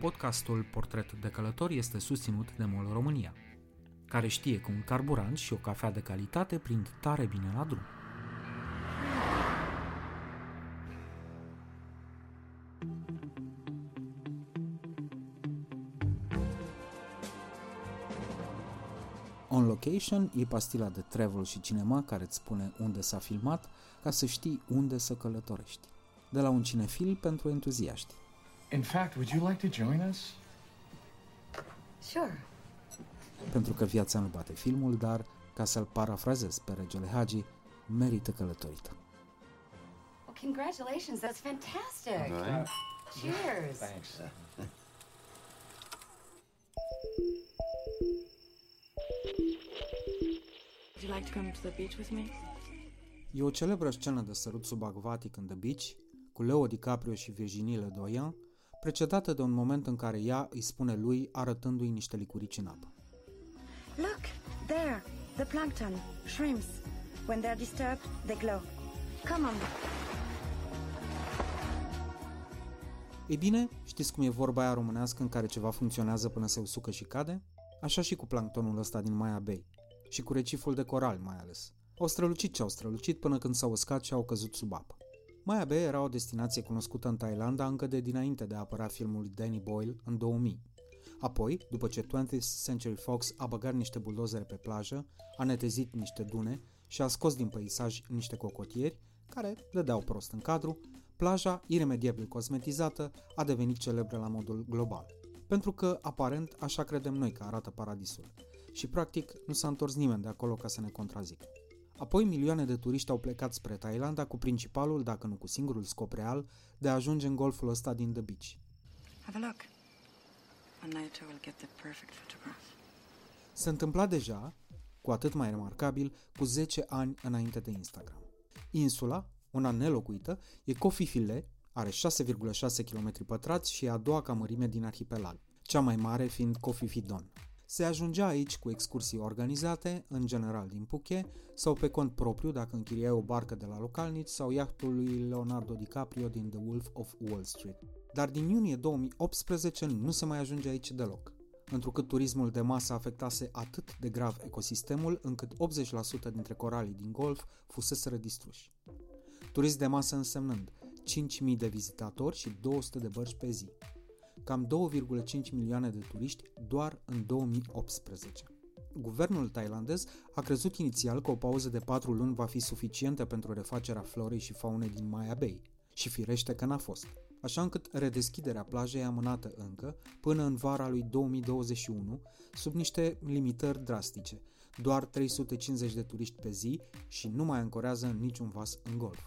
Podcastul Portret de Călător este susținut de MOL România, care știe că un carburant și o cafea de calitate prind tare bine la drum. On Location e pastila de travel și cinema care îți spune unde s-a filmat ca să știi unde să călătorești. De la un cinefil pentru entuziaști. In fact, would you like to join us? Sure. Pentru că viața nu bate filmul, dar, ca să-l parafrazez pe regele Hagi, merită călătorită. Well, congratulations, that's fantastic. Right. Cheers. Thanks. Would you like to come to the beach with me? E o celebră scenă de sărut subacvatic în The Beach, cu Leo DiCaprio și Virginie Ledoyen, precedată de un moment în care ea îi spune lui arătându-i niște licurici în apă. Look, there, the plankton, shrimps. When they're disturbed, they glow. Come on. Ei bine, știți cum e vorba aia românească în care ceva funcționează până se usucă și cade? Așa și cu planctonul ăsta din Maya Bay. Și cu reciful de coral mai ales. Au strălucit ce au strălucit până când s-au uscat și au căzut sub apă. Maya Bay era o destinație cunoscută în Thailanda încă de dinainte de a apărea filmul Danny Boyle în 2000. Apoi, după ce 20th Century Fox a băgat niște buldozere pe plajă, a netezit niște dune și a scos din peisaj niște cocotieri, care dădeau prost în cadru, plaja, iremediabil cosmetizată, a devenit celebră la modul global. Pentru că, aparent, așa credem noi că arată paradisul. Și, practic, nu s-a întors nimeni de acolo ca să ne contrazică. Apoi milioane de turiști au plecat spre Thailanda cu principalul, dacă nu cu singurul scop real, de a ajunge în golful ăsta din The Beach. Have a look. And later we'll get the perfect photograph. Se întâmpla deja, cu atât mai remarcabil, cu 10 ani înainte de Instagram. Insula, una nelocuită, e Kofi File, are 6,6 km pătrați și e a doua ca mărime din arhipelag, cea mai mare fiind Kofi Fidon. Se ajungea aici cu excursii organizate, în general din Phuket, sau pe cont propriu dacă închiriai o barcă de la localnici sau iahtul lui Leonardo DiCaprio din The Wolf of Wall Street. Dar din iunie 2018 nu se mai ajunge aici deloc, întrucât turismul de masă afectase atât de grav ecosistemul încât 80% dintre coralii din golf fuseseră distruși. Turism de masă însemnând 5.000 de vizitatori și 200 de bărci pe zi. Cam 2,5 milioane de turiști doar în 2018. Guvernul thailandez a crezut inițial că o pauză de 4 luni va fi suficientă pentru refacerea florei și faunei din Maya Bay și firește că n-a fost așa încât redeschiderea plajei e amânată încă până în vara lui 2021, sub niște limitări drastice, doar 350 de turiști pe zi și nu mai ancorează niciun vas în golf.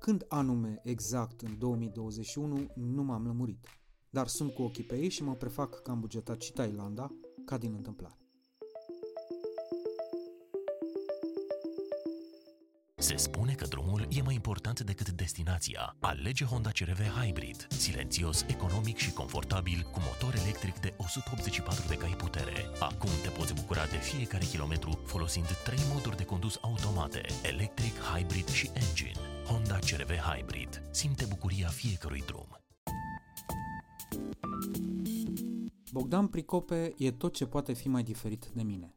Când anume exact în 2021 nu m-am lămurit, dar sunt cu ochii pe ei și mă prefac că am bugetat și Thailanda, ca din întâmplare. Se spune că drumul e mai important decât destinația. Alege Honda CRV Hybrid, silențios, economic și confortabil, cu motor electric de 184 de cai putere. Acum te poți bucura de fiecare kilometru folosind trei moduri de condus automate, electric, hybrid și engine. Honda CRV Hybrid. Simte bucuria fiecărui drum. Bogdan Pricope e tot ce poate fi mai diferit de mine.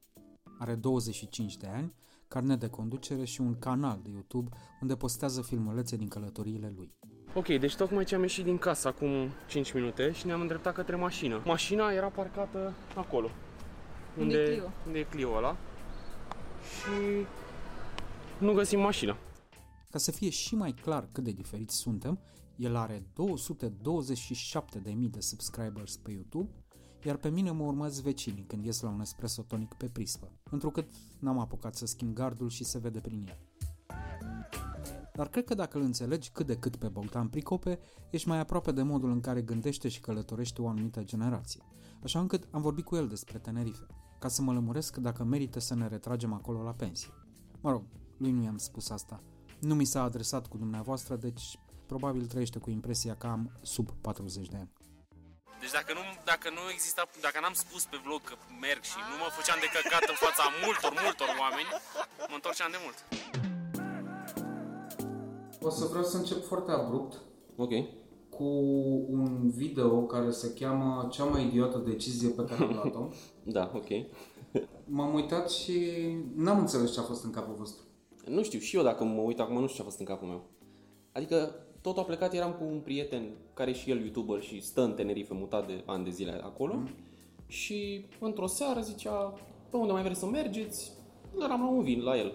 Are 25 de ani carnet de conducere și un canal de YouTube unde postează filmulețe din călătoriile lui. Ok, deci tocmai ce am ieșit din casă acum 5 minute și ne-am îndreptat către mașină. Mașina era parcată acolo. Unde, unde e Clio? Unde e Clio ăla. Și nu găsim mașina. Ca să fie și mai clar cât de diferiți suntem, el are 227.000 de subscribers pe YouTube iar pe mine mă urmează vecinii când ies la un espresso tonic pe prispă, întrucât n-am apucat să schimb gardul și se vede prin el. Dar cred că dacă îl înțelegi cât de cât pe Bogdan Pricope, ești mai aproape de modul în care gândește și călătorește o anumită generație. Așa încât am vorbit cu el despre Tenerife, ca să mă lămuresc dacă merită să ne retragem acolo la pensie. Mă rog, lui nu i-am spus asta. Nu mi s-a adresat cu dumneavoastră, deci probabil trăiește cu impresia că am sub 40 de ani. Deci dacă nu, dacă nu exista, dacă n-am spus pe vlog că merg și nu mă făceam de căcat în fața multor, multor oameni, mă întorceam de mult. O să vreau să încep foarte abrupt. Ok. Cu un video care se cheamă Cea mai idiotă decizie pe care am luat-o. da, ok. M-am uitat și n-am înțeles ce a fost în capul vostru. Nu știu, și eu dacă mă uit acum nu știu ce a fost în capul meu. Adică tot a plecat, eram cu un prieten care e și el youtuber și stă în Tenerife, mutat de ani de zile acolo. Mm. Și într-o seară zicea, pe unde mai vreți să mergeți? Eram la un vin la el.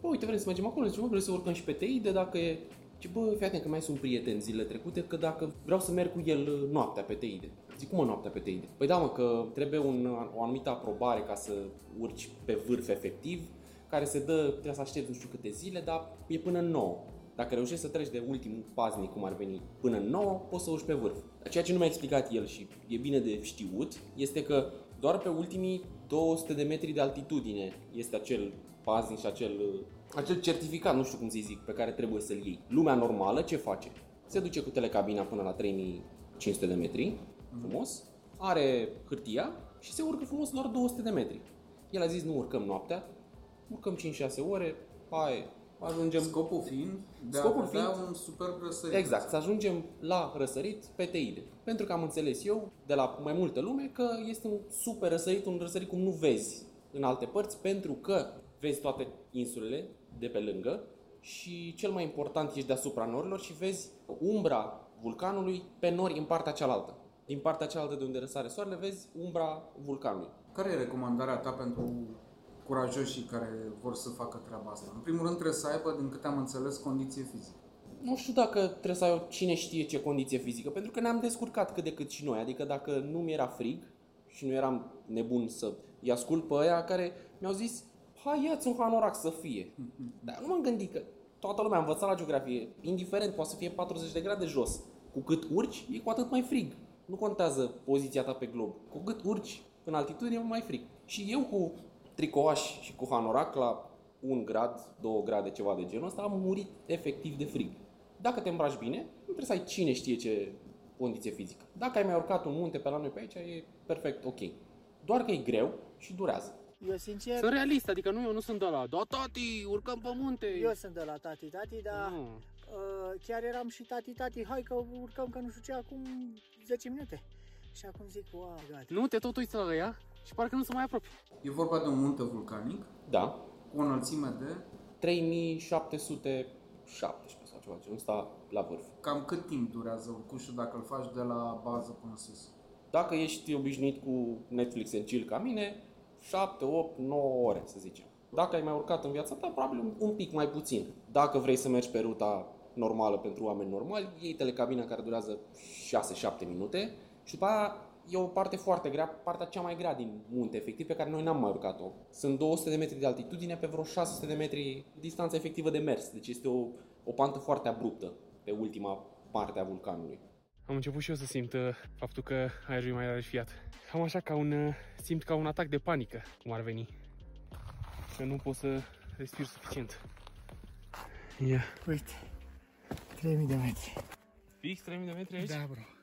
Bă, uite, vrem să mergem acolo, zice, bă, vrem să urcăm și pe Teide, dacă e... Și bă, fii atent că mai sunt prieteni zilele trecute, că dacă vreau să merg cu el noaptea pe Teide. Zic, cum mă noaptea pe Teide? Păi da, mă, că trebuie un, o anumită aprobare ca să urci pe vârf efectiv, care se dă, trebuie să aștepți nu știu câte zile, dar e până în 9. Dacă reușești să treci de ultimul paznic, cum ar veni, până în 9, poți să urci pe vârf. Ceea ce nu mi-a explicat el și e bine de știut, este că doar pe ultimii 200 de metri de altitudine este acel paznic și acel, acel certificat, nu știu cum să zic, pe care trebuie să-l iei. Lumea normală ce face? Se duce cu telecabina până la 3500 de metri, frumos, are hârtia și se urcă frumos doar 200 de metri. El a zis nu urcăm noaptea, urcăm 5-6 ore, hai, ajungem... Scopul fiind de Scopul a fiind, un superb răsărit. Exact, să ajungem la răsărit pe teide. Pentru că am înțeles eu, de la mai multă lume, că este un super răsărit, un răsărit cum nu vezi în alte părți, pentru că vezi toate insulele de pe lângă și cel mai important ești deasupra norilor și vezi umbra vulcanului pe nori în partea cealaltă. Din partea cealaltă de unde răsare soarele vezi umbra vulcanului. Care e recomandarea ta pentru curajoșii care vor să facă treaba asta? În primul rând trebuie să aibă, din câte am înțeles, condiție fizică. Nu știu dacă trebuie să ai o- cine știe ce condiție fizică, pentru că ne-am descurcat cât de cât și noi. Adică dacă nu mi era frig și nu eram nebun să îi ascult pe aia care mi-au zis hai ia-ți un hanorac să fie. Dar nu m-am gândit că toată lumea a învățat la geografie, indiferent, poate să fie 40 de grade jos. Cu cât urci, e cu atât mai frig. Nu contează poziția ta pe glob. Cu cât urci în altitudine, e mai frig. Și eu cu tricouaș și cu hanorac la un grad, 2 grade, ceva de genul ăsta, am murit efectiv de frig. Dacă te îmbraci bine, nu trebuie să ai cine știe ce condiție fizică. Dacă ai mai urcat un munte pe la noi pe aici, e perfect ok. Doar că e greu și durează. Eu sincer, Sunt realist, adică nu, eu nu sunt de la, da, tati, urcăm pe munte. eu sunt de la tati tati, dar Nu. uh, chiar eram și tati tati, hai că urcăm că nu știu ce acum 10 minute. Și acum zic, wow, gata. Nu, te tot uiți la ea și parcă nu se mai apropie. E vorba de un munte vulcanic Da, cu o înălțime de 3717 sau ceva, genul ăsta la vârf. cam cât timp durează urcușul dacă îl faci de la bază până sus? Dacă ești obișnuit cu Netflix and chill ca mine, 7, 8, 9 ore, să zicem. Dacă ai mai urcat în viața ta, probabil un, un pic mai puțin. Dacă vrei să mergi pe ruta normală pentru oameni normali, iei telecabina care durează 6-7 minute și după aia e o parte foarte grea, partea cea mai grea din munte, efectiv, pe care noi n-am mai urcat-o. Sunt 200 de metri de altitudine pe vreo 600 de metri distanță efectivă de mers, deci este o, o pantă foarte abruptă pe ultima parte a vulcanului. Am început și eu să simt uh, faptul că aerul e mai rarefiat. Cam așa ca un, uh, simt ca un atac de panică, cum ar veni. Că nu pot să respir suficient. Ia. Uite, 3000 de metri. Fix 3000 de metri aici? Da, bro.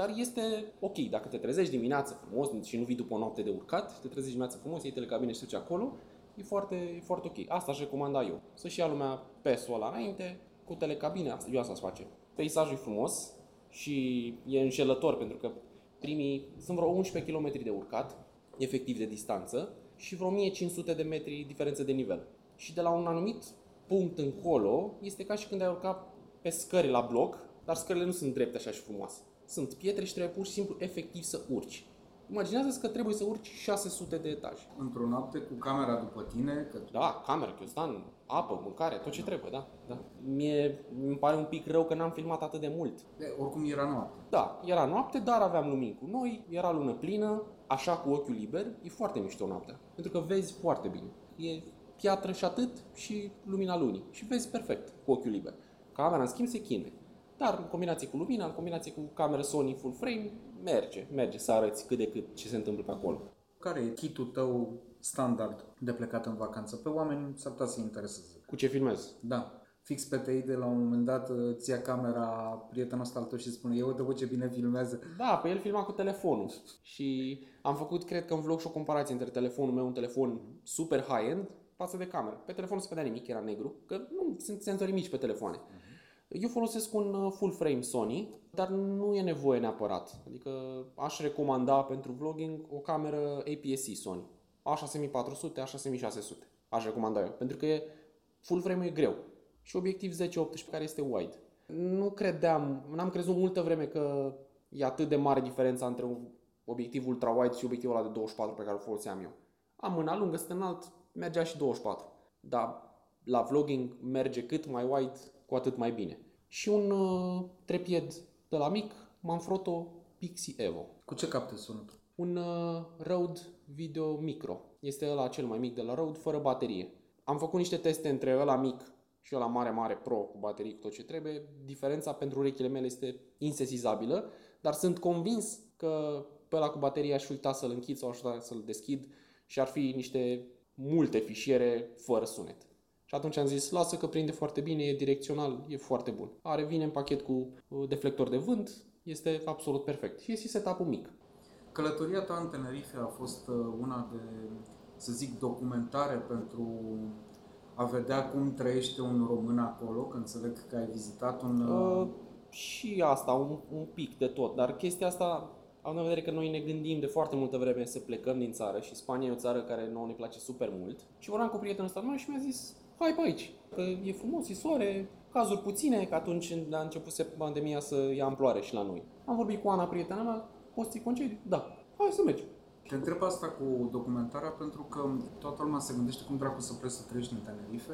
Dar este ok, dacă te trezești dimineața frumos și nu vii după o noapte de urcat, te trezești dimineața frumos, iei telecabine și te duci acolo, e foarte, e foarte ok. Asta aș recomanda eu. Să-și ia lumea pesul ăla înainte, cu telecabine, asta, eu asta aș face. Peisajul e frumos și e înșelător pentru că primii, sunt vreo 11 km de urcat, efectiv de distanță, și vreo 1500 de metri diferență de nivel. Și de la un anumit punct încolo, este ca și când ai urcat pe scări la bloc, dar scările nu sunt drepte așa și frumoase. Sunt pietre și trebuie pur și simplu efectiv să urci. Imaginează-ți că trebuie să urci 600 de etaje. Într-o noapte cu camera după tine, că Da, cameră, chiostan, apă, mâncare, tot ce trebuie, da. da. Mie îmi pare un pic rău că n-am filmat atât de mult. de, oricum era noapte. Da, era noapte, dar aveam lumini cu noi, era lună plină, așa cu ochiul liber, e foarte mișto noaptea. Pentru că vezi foarte bine. E piatră și atât și lumina lunii. Și vezi perfect cu ochiul liber. Camera, în schimb, se chinuie. Dar în combinație cu lumina, în combinație cu cameră Sony full frame, merge, merge să arăți cât de cât ce se întâmplă pe acolo. Care e kitul tău standard de plecat în vacanță? Pe oameni s-ar putea să-i intereseze. Cu ce filmez? Da. Fix pe tei de la un moment dat ți ia camera prietenul ăsta al tău și spune eu te ce bine filmează. Da, pe el filma cu telefonul și am făcut, cred că în vlog și o comparație între telefonul meu, un telefon super high-end, față de cameră. Pe telefon nu se vedea nimic, era negru, că nu sunt senzorii mici pe telefoane. Eu folosesc un uh, full frame Sony, dar nu e nevoie neapărat. Adică aș recomanda pentru vlogging o cameră APS-C Sony. A6400, A6600. Aș recomanda eu, pentru că e, full frame e greu. Și obiectiv 10-18 care este wide. Nu credeam, n-am crezut multă vreme că e atât de mare diferența între un obiectiv ultra-wide și obiectivul ăla de 24 pe care îl foloseam eu. Am mâna lungă, stă înalt, mergea și 24. Dar la vlogging merge cât mai wide, cu atât mai bine. Și un uh, trepied de la mic, Manfrotto Pixie Evo. Cu ce capte sunetul? Un uh, Rode Video Micro. Este ăla cel mai mic de la Rode, fără baterie. Am făcut niște teste între ăla mic și ăla mare, mare Pro cu baterii, cu tot ce trebuie. Diferența pentru urechile mele este insesizabilă, dar sunt convins că pe ăla cu baterie aș uita să-l închid sau aș uita să-l deschid și ar fi niște multe fișiere fără sunet. Și atunci am zis, lasă că prinde foarte bine, e direcțional, e foarte bun. Are, vine în pachet cu uh, deflector de vânt, este absolut perfect. Și este setup-ul mic. Călătoria ta în Tenerife a fost uh, una de, să zic, documentare pentru a vedea cum trăiește un român acolo, că înțeleg că ai vizitat un... Uh, și asta, un, un pic de tot, dar chestia asta Având în vedere că noi ne gândim de foarte multă vreme să plecăm din țară și Spania e o țară care nouă ne place super mult. Și vorbeam cu prietenul ăsta meu și mi-a zis, hai pe aici, că e frumos, e soare, cazuri puține, că atunci a început pandemia să ia amploare și la noi. Am vorbit cu Ana, prietena mea, poți ții concediu? Da. Hai să mergem. Te întreb asta cu documentarea pentru că toată lumea se gândește cum dracu să pleci să trăiești în Tenerife,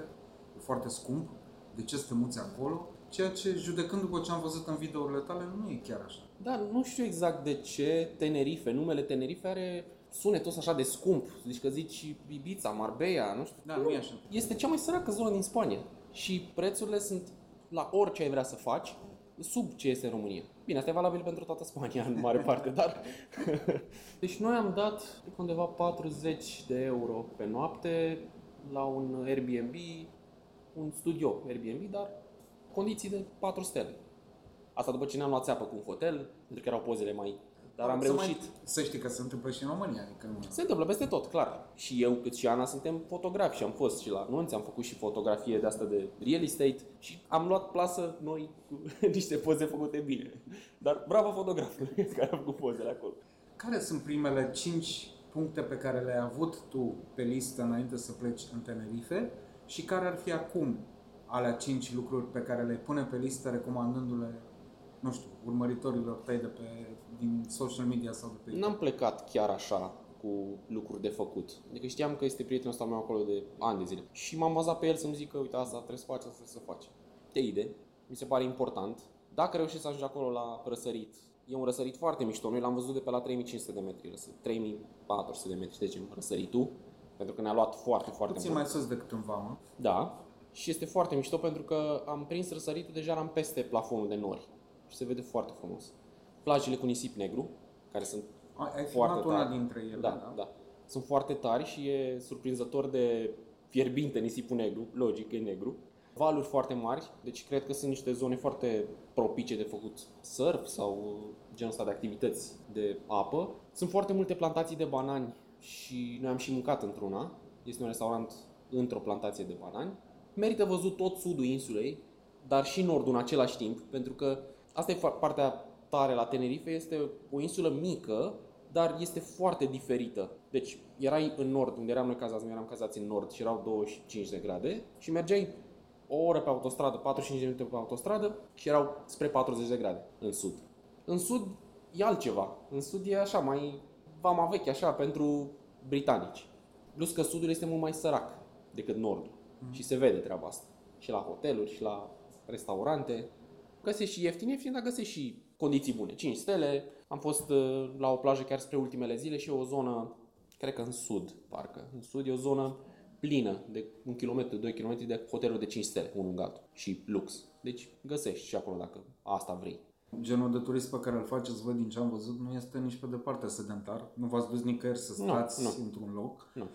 e foarte scump, de ce să te muți acolo, ceea ce, judecând după ce am văzut în videourile tale, nu e chiar așa. Da, nu știu exact de ce Tenerife, numele Tenerife are sunetul ăsta așa de scump. Deci că zici Ibiza, Marbella, nu știu. Da, nu e așa. Este cea mai săracă zonă din Spania și prețurile sunt la orice ai vrea să faci, sub ce este în România. Bine, asta e valabil pentru toată Spania în mare parte, dar... deci noi am dat undeva 40 de euro pe noapte la un Airbnb, un studio Airbnb, dar condiții de 4 stele. Asta după ce ne-am luat țeapă cu un hotel, pentru că erau pozele mai... Dar am să reușit. Mai, să știi că se întâmplă și în România. Adică nu... Se întâmplă peste tot, clar. Și eu, cât și Ana, suntem fotografi și am fost și la nunți, am făcut și fotografie de asta de real estate și am luat plasă noi cu niște poze făcute bine. Dar bravo fotograful care a făcut pozele acolo. Care sunt primele 5 puncte pe care le-ai avut tu pe listă înainte să pleci în Tenerife și care ar fi acum alea 5 lucruri pe care le pune pe listă recomandându-le nu știu, urmăritorilor tăi de pe, din social media sau de pe N-am plecat chiar așa cu lucruri de făcut. Adică știam că este prietenul ăsta meu acolo de ani de zile. Și m-am bazat pe el să-mi zică, uite, asta trebuie să faci, asta trebuie să faci. De idee, mi se pare important. Dacă reușești să ajungi acolo la răsărit, e un răsărit foarte mișto. Noi l-am văzut de pe la 3500 de metri, 3400 de metri, deci răsăritul, pentru că ne-a luat foarte, foarte Puțin mult. mai sus decât în vamă. Da, și este foarte mișto pentru că am prins răsăritul, deja eram peste plafonul de nori și se vede foarte frumos. Plajele cu nisip negru, care sunt Ai foarte filmat una tari. dintre ele, da, da? da. Sunt foarte tari și e surprinzător de fierbinte nisipul negru, logic, e negru. Valuri foarte mari, deci cred că sunt niște zone foarte propice de făcut surf sau genul ăsta de activități de apă. Sunt foarte multe plantații de banani și noi am și mâncat într-una. Este un restaurant într-o plantație de banani. Merită văzut tot sudul insulei, dar și nordul în același timp, pentru că asta e fa- partea tare la Tenerife, este o insulă mică, dar este foarte diferită. Deci erai în nord, unde eram noi cazați, noi eram cazați în nord și erau 25 de grade și mergeai o oră pe autostradă, 45 de minute pe autostradă și erau spre 40 de grade în sud. În sud e altceva. În sud e așa, mai vama veche, așa, pentru britanici. Plus că sudul este mult mai sărac decât nordul. Mm. Și se vede treaba asta. Și la hoteluri, și la restaurante. Găsești și ieftin, ieftin, dar găsești și condiții bune. 5 stele. Am fost uh, la o plajă chiar spre ultimele zile și e o zonă, cred că în sud, parcă. În sud e o zonă plină de un kilometru, 2 km de hoteluri de 5 stele, unul în altul. Și lux. Deci găsești și acolo dacă asta vrei. Genul de turism pe care îl faceți voi din ce am văzut nu este nici pe departe sedentar. Nu v-ați dus nicăieri să Nu, stați nu. într-un loc. Nu.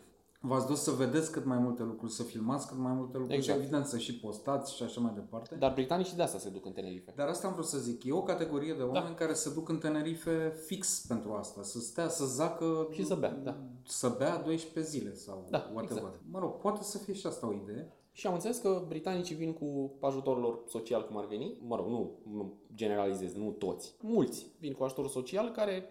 V-ați dus să vedeți cât mai multe lucruri, să filmați cât mai multe lucruri Exact. și evident să și postați și așa mai departe. Dar britanicii de asta se duc în Tenerife. Dar asta am vrut să zic. E o categorie de oameni care se duc în Tenerife fix pentru asta. Să stea, să zacă... Și să bea, da. Să bea 12 zile sau Da, whatever. exact. Mă rog, poate să fie și asta o idee. Și am înțeles că britanicii vin cu ajutorul lor social, cum ar veni. Mă rog, nu, nu generalizez, nu toți. Mulți vin cu ajutorul social, care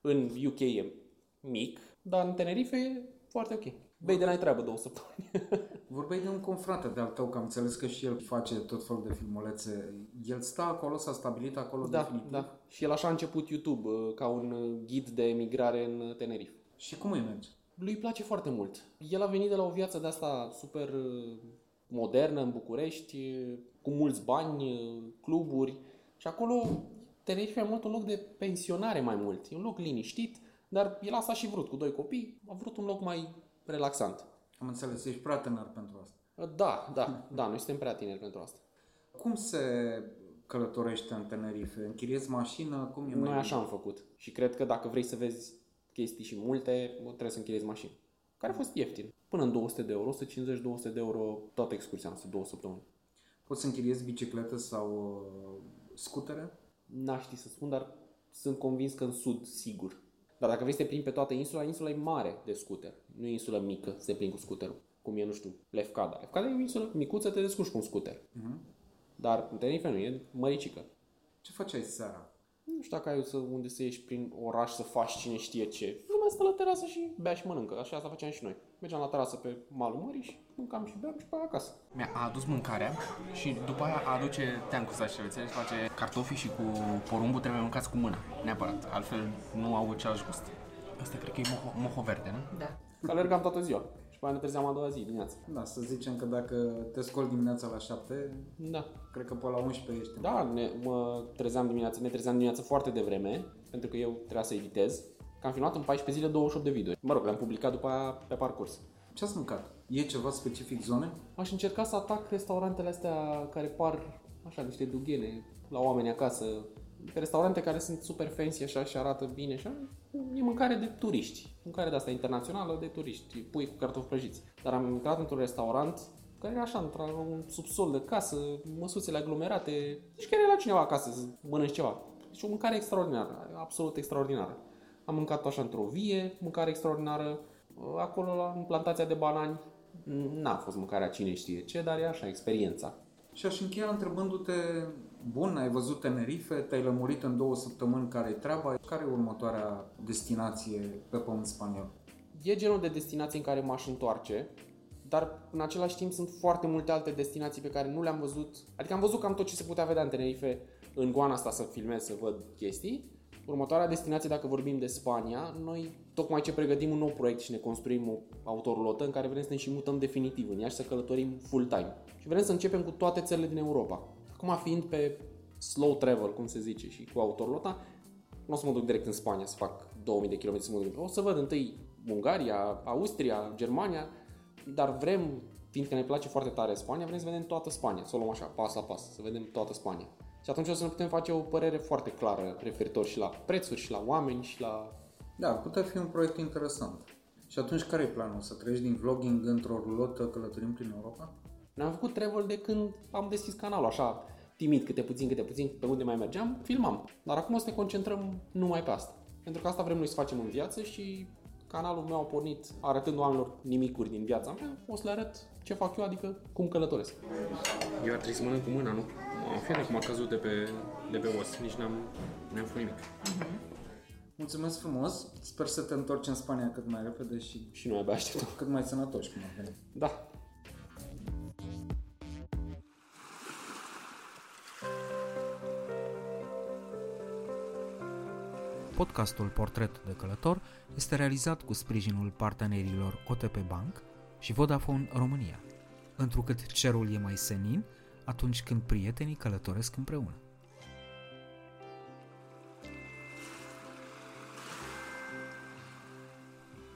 în UK e mic, dar în Tenerife e foarte ok. Bei de n-ai treabă două săptămâni. Vorbeai de un confrate de-al tău, că am înțeles că și el face tot felul de filmulețe. El stă acolo, s-a stabilit acolo da, definitiv? da. Și el așa a început YouTube, uh, ca un uh, ghid de emigrare în Tenerife. Și cum îi merge? Lui îi place foarte mult. El a venit de la o viață de asta super uh, modernă în București, uh, cu mulți bani, uh, cluburi. Și acolo Tenerife e mult un loc de pensionare mai mult. E un loc liniștit, dar el asta a și vrut. Cu doi copii, a vrut un loc mai relaxant. Am înțeles, ești prea tânăr pentru asta. Uh, Da, da, da, noi suntem prea tineri pentru asta. Cum se călătorește în Tenerife? Închiriezi mașină? Cum e mai Noi așa am făcut. Și cred că dacă vrei să vezi chestii și multe, trebuie să închiriezi mașină. Care a fost ieftin. Până în 200 de euro, 150-200 de euro toată excursia noastră, două săptămâni. Poți să închiriezi biciclete sau uh, scutere? N-aș ști să spun, dar sunt convins că în sud, sigur. Dar dacă vrei să te plimbi pe toată insula, insula e mare de scooter. Nu e insulă mică să te plimbi cu scooterul. Cum e, nu știu, Lefkada. Lefkada e o insulă micuță, te descurci cu un scooter. Mhm. Dar în Tenerife nu, e măricică. Ce faceai seara? Nu știu dacă ai să, unde să ieși prin oraș să faci cine știe ce. Lumea stă la terasă și bea și mănâncă. Așa asta făceam și noi. Mergeam la terasă pe malul mării și mâncam și beam și pe aia acasă. Mi-a adus mâncarea și după aia aduce teancul ăsta și rețele și face cartofii și cu porumbul trebuie mâncați cu mâna, neapărat. Altfel nu au același gust. Asta cred că e moho, moho verde, nu? Da. Alergam toată ziua. Și pe aia ne trezeam a doua zi dimineața. Da, să zicem că dacă te scoli dimineața la 7, Da. cred că pe la 11 ești în Da, ne, mă trezeam dimineața, ne trezeam dimineața foarte devreme, pentru că eu trebuia să editez. Că am filmat în 14 zile 28 de video. Mă rog, le-am publicat după aia pe parcurs. Ce ați mâncat? E ceva specific zone? Aș încerca să atac restaurantele astea care par așa niște dughele la oameni acasă. Restaurante care sunt super fancy așa și arată bine și e mâncare de turiști. Mâncare de asta internațională de turiști. Pui cu cartofi prăjiți. Dar am intrat într-un restaurant care era așa, într-un subsol de casă, măsuțele aglomerate. Deci chiar era cineva acasă să mănânci ceva. Deci o mâncare extraordinară, absolut extraordinară. Am mâncat așa într-o vie, mâncare extraordinară. Acolo, la în plantația de banani, n-a fost mâncarea cine știe ce, dar e așa, experiența. Și aș încheia întrebându-te, bun, ai văzut Tenerife, te-ai lămurit în două săptămâni care e treaba, care e următoarea destinație pe pământ spaniol? E genul de destinație în care m-aș întoarce, dar în același timp sunt foarte multe alte destinații pe care nu le-am văzut. Adică am văzut cam tot ce se putea vedea în Tenerife, în goana asta să filmez, să văd chestii. Următoarea destinație, dacă vorbim de Spania, noi tocmai ce pregătim un nou proiect și ne construim o autorulotă în care vrem să ne și mutăm definitiv în ea și să călătorim full-time. Și vrem să începem cu toate țările din Europa. Acum fiind pe slow travel, cum se zice, și cu autorulota, nu o să mă duc direct în Spania să fac 2000 de km să mă duc. O să văd întâi Ungaria, Austria, Germania, dar vrem, fiindcă ne place foarte tare Spania, vrem să vedem toată Spania, să o luăm așa, pas la pas, să vedem toată Spania. Și atunci o să ne putem face o părere foarte clară referitor și la prețuri, și la oameni, și la... Da, putea fi un proiect interesant. Și atunci care e planul? Să treci din vlogging într-o rulotă călătorim prin Europa? Ne-am făcut travel de când am deschis canalul, așa, timid, câte puțin, câte puțin, pe unde mai mergeam, filmam. Dar acum o să ne concentrăm numai pe asta. Pentru că asta vrem noi să facem în viață și canalul meu a pornit arătând oamenilor nimicuri din viața mea, o să le arăt ce fac eu, adică cum călătoresc. Eu ar trebui să mănânc cu mâna, nu? Am fi cum a căzut de pe, de pe os, nici n-am, n-am făcut nimic. Mulțumesc frumos, sper să te întorci în Spania cât mai repede și, Și noi abia așteptăm. cât mai sănătoși cum ar veni. Da. Podcastul Portret de Călător este realizat cu sprijinul partenerilor OTP Bank și Vodafone România, întrucât cerul e mai senin atunci când prietenii călătoresc împreună.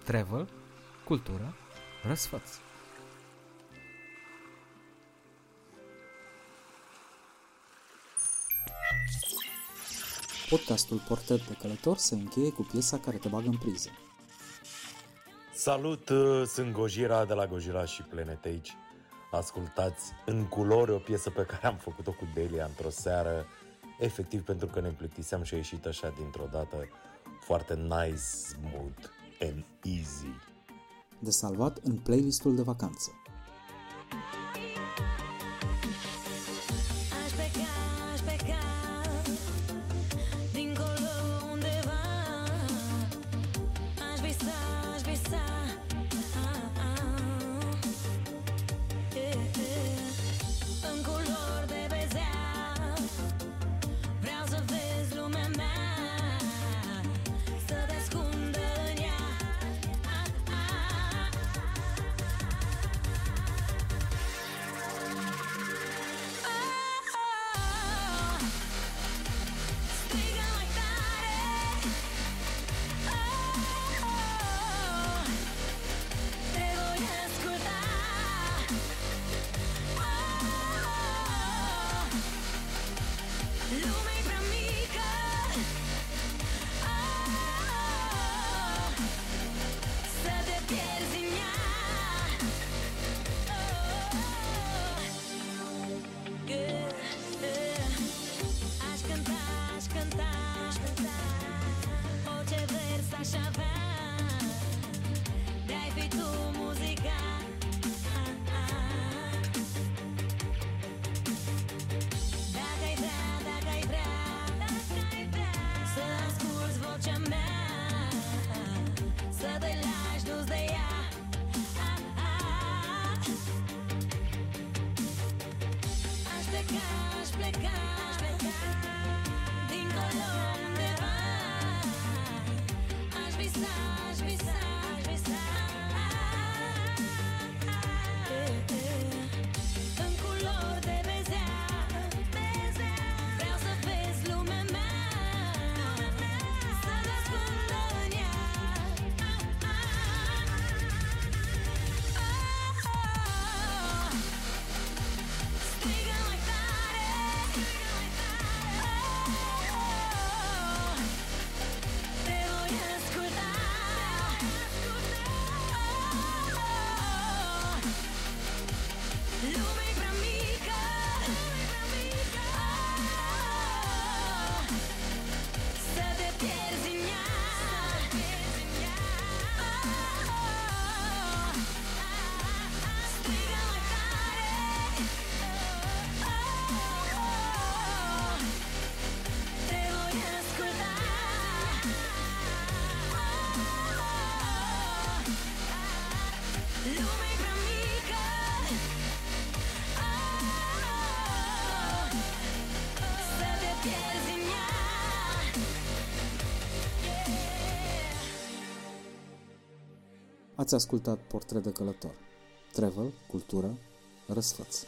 Travel, cultură, răsfăț. Podcastul Portret de Călător se încheie cu piesa care te bagă în priză. Salut, uh, sunt Gojira de la Gojira și Planet Age. Ascultați în culori o piesă pe care am făcut-o cu Delia într-o seară, efectiv pentru că ne plictiseam și a ieșit așa dintr-o dată foarte nice, smooth and easy. De salvat în playlistul de vacanță. Yeah. Ați ascultat Portret de călător. Travel, cultură, răsfăț.